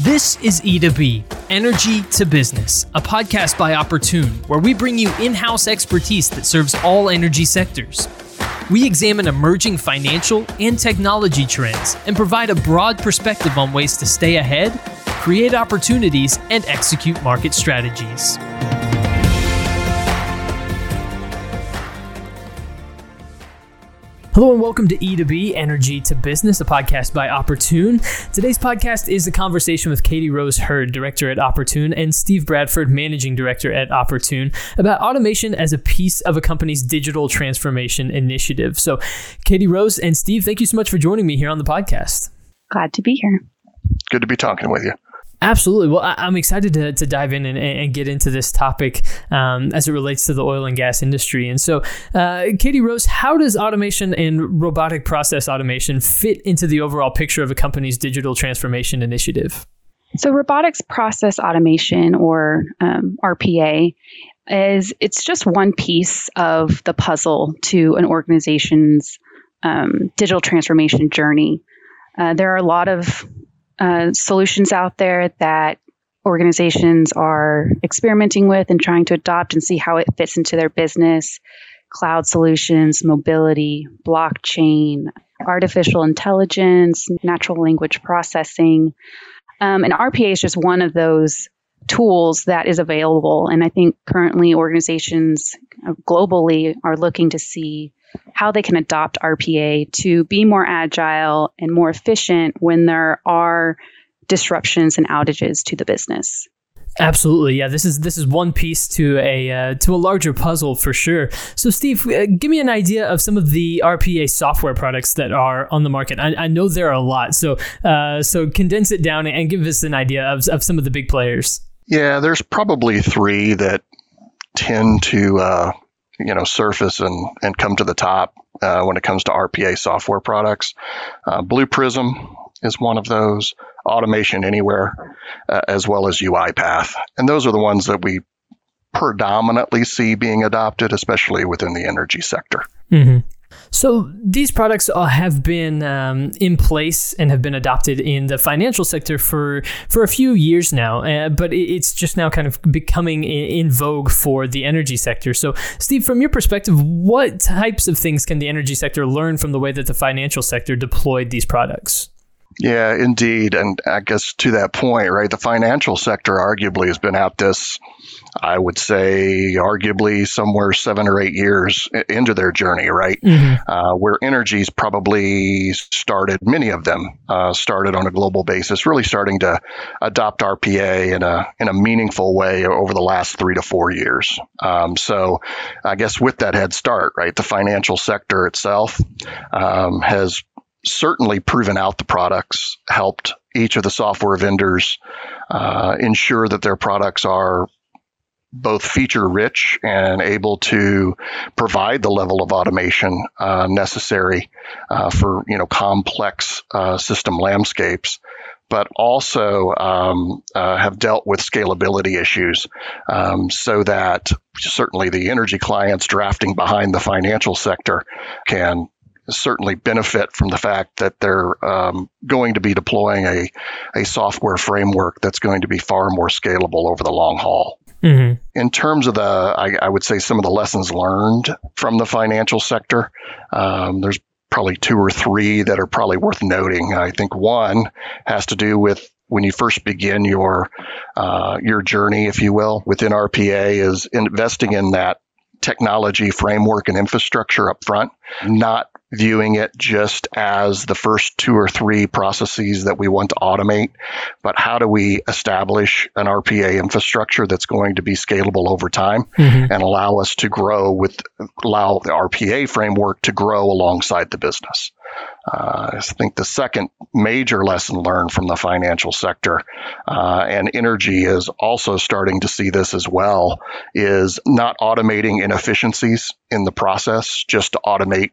This is E2B, Energy to Business, a podcast by Opportune, where we bring you in house expertise that serves all energy sectors. We examine emerging financial and technology trends and provide a broad perspective on ways to stay ahead, create opportunities, and execute market strategies. Hello and welcome to E2B Energy to Business, a podcast by Opportune. Today's podcast is a conversation with Katie Rose Hurd, director at Opportune, and Steve Bradford, managing director at Opportune, about automation as a piece of a company's digital transformation initiative. So, Katie Rose and Steve, thank you so much for joining me here on the podcast. Glad to be here. Good to be talking with you. Absolutely. Well, I, am excited to, to dive in and, and get into this topic um, as it relates to the oil and gas industry. And so, uh, Katie Rose, how does automation and robotic process automation fit into the overall picture of a company's digital transformation initiative? So, robotics process automation, or um, RPA, is it's just one piece of the puzzle to an organization's um, digital transformation journey. Uh, there are a lot of uh, solutions out there that organizations are experimenting with and trying to adopt and see how it fits into their business cloud solutions, mobility, blockchain, artificial intelligence, natural language processing. Um, and RPA is just one of those tools that is available. And I think currently organizations globally are looking to see how they can adopt RPA to be more agile and more efficient when there are disruptions and outages to the business. Absolutely, yeah. This is this is one piece to a uh, to a larger puzzle for sure. So, Steve, uh, give me an idea of some of the RPA software products that are on the market. I, I know there are a lot, so uh, so condense it down and give us an idea of of some of the big players. Yeah, there's probably three that tend to uh, you know surface and and come to the top uh, when it comes to RPA software products. Uh, Blue Prism is one of those. Automation Anywhere, uh, as well as UiPath, and those are the ones that we predominantly see being adopted, especially within the energy sector. Mm-hmm. So these products have been um, in place and have been adopted in the financial sector for for a few years now, uh, but it's just now kind of becoming in vogue for the energy sector. So, Steve, from your perspective, what types of things can the energy sector learn from the way that the financial sector deployed these products? Yeah, indeed. And I guess to that point, right, the financial sector arguably has been at this, I would say, arguably somewhere seven or eight years into their journey, right? Mm-hmm. Uh, where energies probably started, many of them uh, started on a global basis, really starting to adopt RPA in a, in a meaningful way over the last three to four years. Um, so I guess with that head start, right, the financial sector itself um, has certainly proven out the products, helped each of the software vendors uh, ensure that their products are both feature rich and able to provide the level of automation uh, necessary uh, for you know complex uh, system landscapes but also um, uh, have dealt with scalability issues um, so that certainly the energy clients drafting behind the financial sector can certainly benefit from the fact that they're um, going to be deploying a, a software framework that's going to be far more scalable over the long haul. Mm-hmm. In terms of the, I, I, would say some of the lessons learned from the financial sector, um, there's probably two or three that are probably worth noting. I think one has to do with when you first begin your uh, your journey, if you will, within RPA, is investing in that technology framework and infrastructure up front, not viewing it just as the first two or three processes that we want to automate, but how do we establish an RPA infrastructure that's going to be scalable over time mm-hmm. and allow us to grow with, allow the RPA framework to grow alongside the business. Uh, I think the second major lesson learned from the financial sector, uh, and energy is also starting to see this as well, is not automating inefficiencies in the process just to automate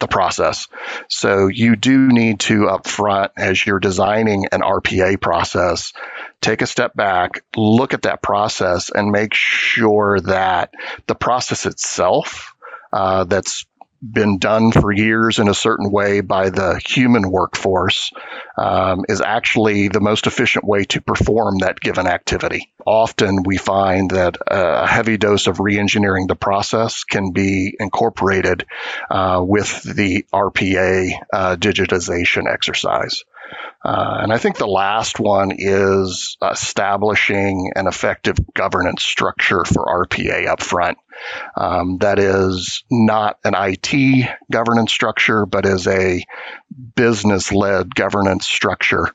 the process. So you do need to upfront as you're designing an RPA process, take a step back, look at that process and make sure that the process itself uh, that's been done for years in a certain way by the human workforce um, is actually the most efficient way to perform that given activity. Often we find that a heavy dose of reengineering the process can be incorporated uh, with the RPA uh, digitization exercise. Uh, and I think the last one is establishing an effective governance structure for RPA up front. Um, that is not an IT governance structure, but is a business led governance structure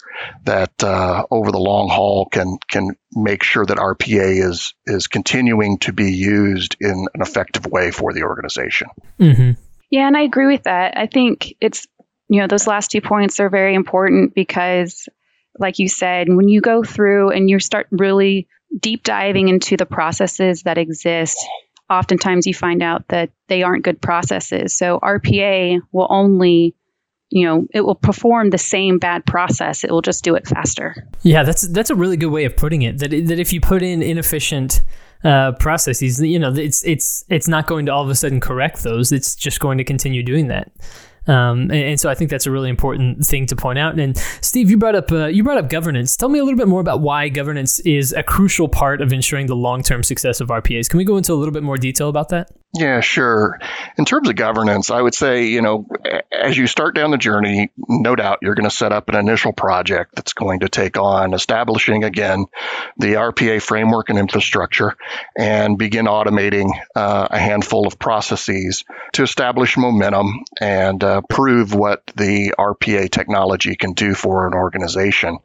that uh, over the long haul can can make sure that RPA is is continuing to be used in an effective way for the organization. Mm-hmm. Yeah, and I agree with that. I think it's you know, those last two points are very important because, like you said, when you go through and you start really deep diving into the processes that exist, oftentimes you find out that they aren't good processes. So RPA will only you know it will perform the same bad process. It will just do it faster. Yeah that's that's a really good way of putting it that that if you put in inefficient uh, processes you know it's it's it's not going to all of a sudden correct those. It's just going to continue doing that um, and, and, so I think that's a really important thing to point out. And Steve, you brought up uh, you brought up governance. Tell me a little bit more about why governance is a crucial part of ensuring the long term success of RPAs. Can we go into a little bit more detail about that? Yeah, sure. In terms of governance, I would say, you know, as you start down the journey, no doubt you're going to set up an initial project that's going to take on establishing, again, the RPA framework and infrastructure and begin automating uh, a handful of processes to establish momentum and uh, prove what the RPA technology can do for an organization.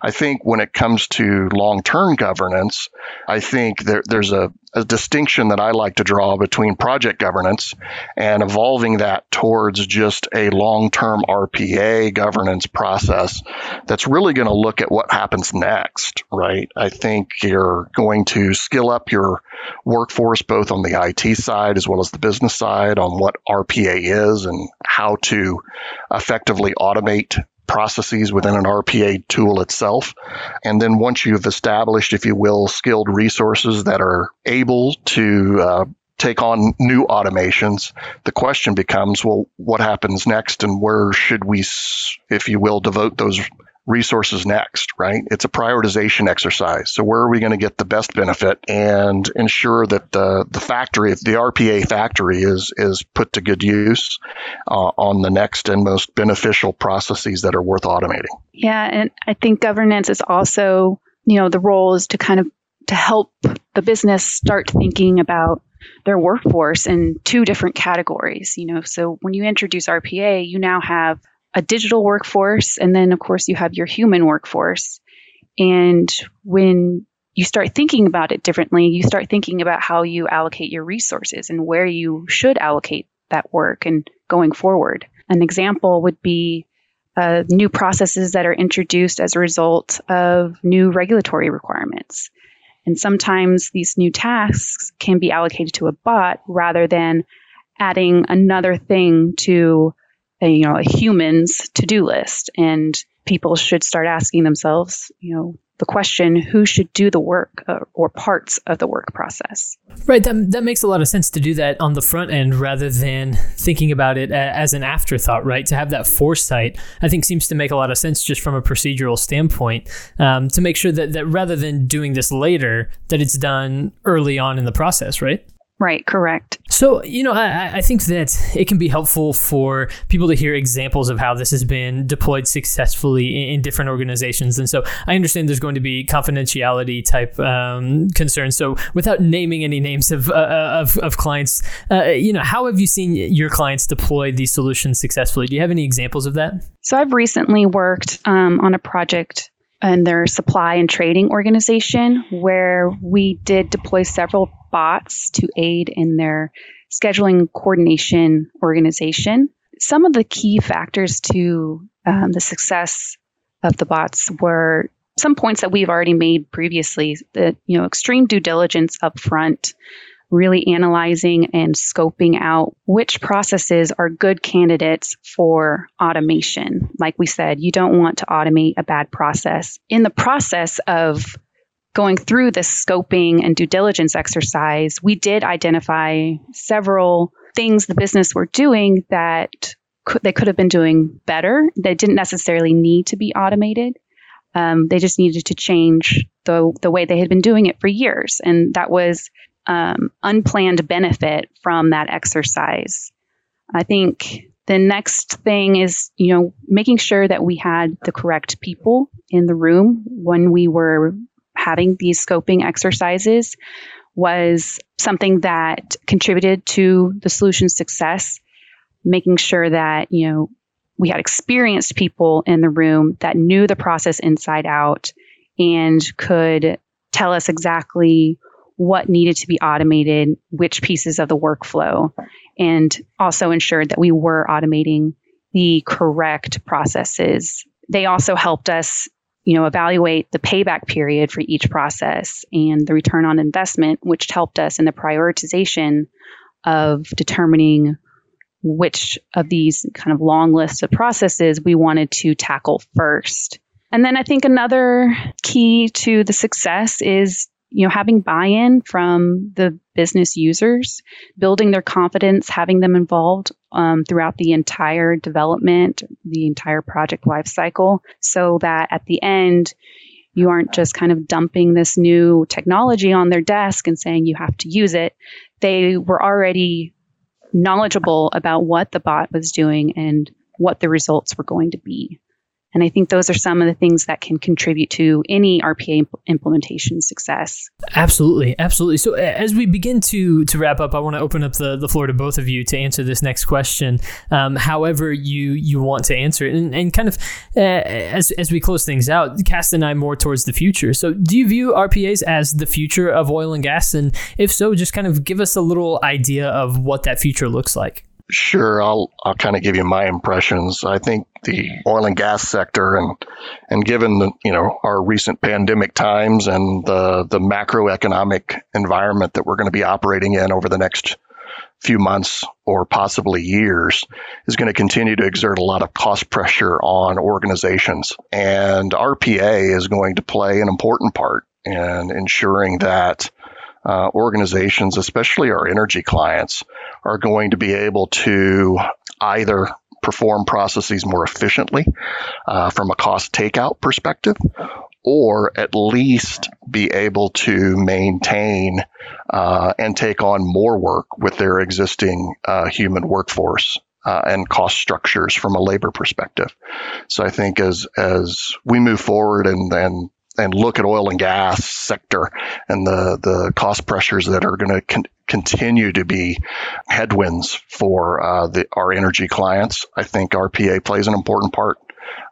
I think when it comes to long term governance, I think there, there's a, a distinction that I like to draw between project governance and evolving that towards just a long term RPA governance process that's really going to look at what happens next, right? I think you're going to skill up your workforce both on the IT side as well as the business side on what RPA is and how to effectively automate processes within an RPA tool itself. And then once you've established, if you will, skilled resources that are able to uh, take on new automations, the question becomes, well, what happens next and where should we, if you will, devote those resources next, right? It's a prioritization exercise. So where are we going to get the best benefit and ensure that the the factory, the RPA factory, is is put to good use uh, on the next and most beneficial processes that are worth automating. Yeah, and I think governance is also, you know, the role is to kind of to help the business start thinking about their workforce in two different categories. You know, so when you introduce RPA, you now have a digital workforce, and then, of course, you have your human workforce. And when you start thinking about it differently, you start thinking about how you allocate your resources and where you should allocate that work and going forward. An example would be uh, new processes that are introduced as a result of new regulatory requirements. And sometimes these new tasks can be allocated to a bot rather than adding another thing to you know a human's to-do list. And people should start asking themselves you know the question who should do the work uh, or parts of the work process? Right that, that makes a lot of sense to do that on the front end rather than thinking about it as an afterthought right? To have that foresight i think seems to make a lot of sense just from a procedural standpoint um, to make sure that, that rather than doing this later that it's done early on in the process right Right, correct. So, you know, I, I, think that it can be helpful for people to hear examples of how this has been deployed successfully in, in different organizations. And so I understand there's going to be confidentiality type um, concerns. So, without naming any names of, uh, uh, of, of, clients, uh, you know, how have you seen your clients deploy these solutions successfully? Do you have any examples of that? So, I've recently worked um, on a project in their supply and trading organization where we did deploy several bots to aid in their scheduling coordination organization. Some of the key factors to um, the success of the bots were some points that we've already made previously. That you know, extreme due diligence up front, really analyzing and scoping out which processes are good candidates for automation. Like we said, you don't want to automate a bad process. In the process of going through this scoping and due diligence exercise, we did identify several things the business were doing that could, they could have been doing better. They didn't necessarily need to be automated. Um, they just needed to change the the way they had been doing it for years, and that was um, unplanned benefit from that exercise. I think the next thing is, you know, making sure that we had the correct people in the room when we were having these scoping exercises was something that contributed to the solution success, making sure that, you know, we had experienced people in the room that knew the process inside out and could tell us exactly what needed to be automated, which pieces of the workflow, and also ensured that we were automating the correct processes. They also helped us, you know, evaluate the payback period for each process and the return on investment, which helped us in the prioritization of determining which of these kind of long lists of processes we wanted to tackle first. And then I think another key to the success is you know having buy-in from the business users building their confidence having them involved um, throughout the entire development the entire project lifecycle so that at the end you aren't just kind of dumping this new technology on their desk and saying you have to use it. They were already knowledgeable about what the bot was doing and what the results were going to be and I think those are some of the things that can contribute to any RPA imp- implementation success. Absolutely, absolutely. So as we begin to to wrap up, I want to open up the, the floor to both of you to answer this next question, um, however you you want to answer it, and, and kind of uh, as as we close things out, cast an eye more towards the future. So do you view RPAs as the future of oil and gas, and if so, just kind of give us a little idea of what that future looks like. Sure, I'll I'll kind of give you my impressions. I think the oil and gas sector, and and given the you know our recent pandemic times and the the macroeconomic environment that we're going to be operating in over the next few months or possibly years, is going to continue to exert a lot of cost pressure on organizations, and RPA is going to play an important part in ensuring that uh, organizations, especially our energy clients, are going to be able to either perform processes more efficiently uh, from a cost takeout perspective, or at least be able to maintain uh, and take on more work with their existing uh, human workforce. Uh, and cost structures from a labor perspective. So I think as as we move forward and and and look at oil and gas sector and the the cost pressures that are going to con- continue to be headwinds for uh, the, our energy clients, I think RPA plays an important part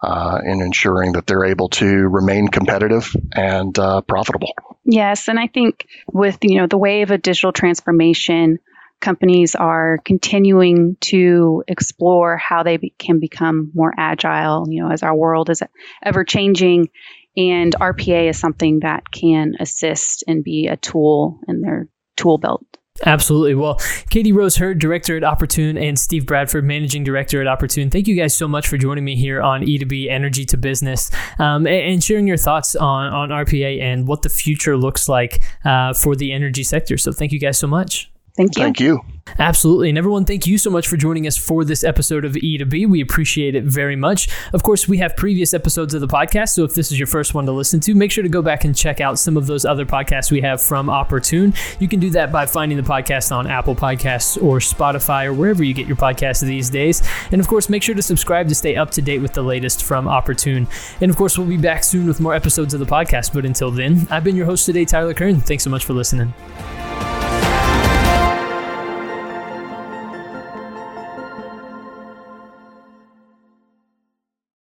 uh, in ensuring that they're able to remain competitive and uh, profitable. Yes, and I think with you know the wave of digital transformation, companies are continuing to explore how they be- can become more agile. You know, as our world is ever changing, and RPA is something that can assist and be a tool in their tool belt. Absolutely. Well, Katie Rose Hurd, Director at Opportune, and Steve Bradford, Managing Director at Opportune, thank you guys so much for joining me here on E2B Energy to Business um, and, sharing your thoughts on, on RPA and what the future looks like uh, for the energy sector. So, thank you guys so much. Thank you. Thank you. Absolutely. And everyone, thank you so much for joining us for this episode of E2B. We appreciate it very much. Of course, we have previous episodes of the podcast. So if this is your first one to listen to, make sure to go back and check out some of those other podcasts we have from Opportune. You can do that by finding the podcast on Apple Podcasts or Spotify or wherever you get your podcasts these days. And of course, make sure to subscribe to stay up to date with the latest from Opportune. And of course, we'll be back soon with more episodes of the podcast. But until then, I've been your host today, Tyler Kern. Thanks so much for listening.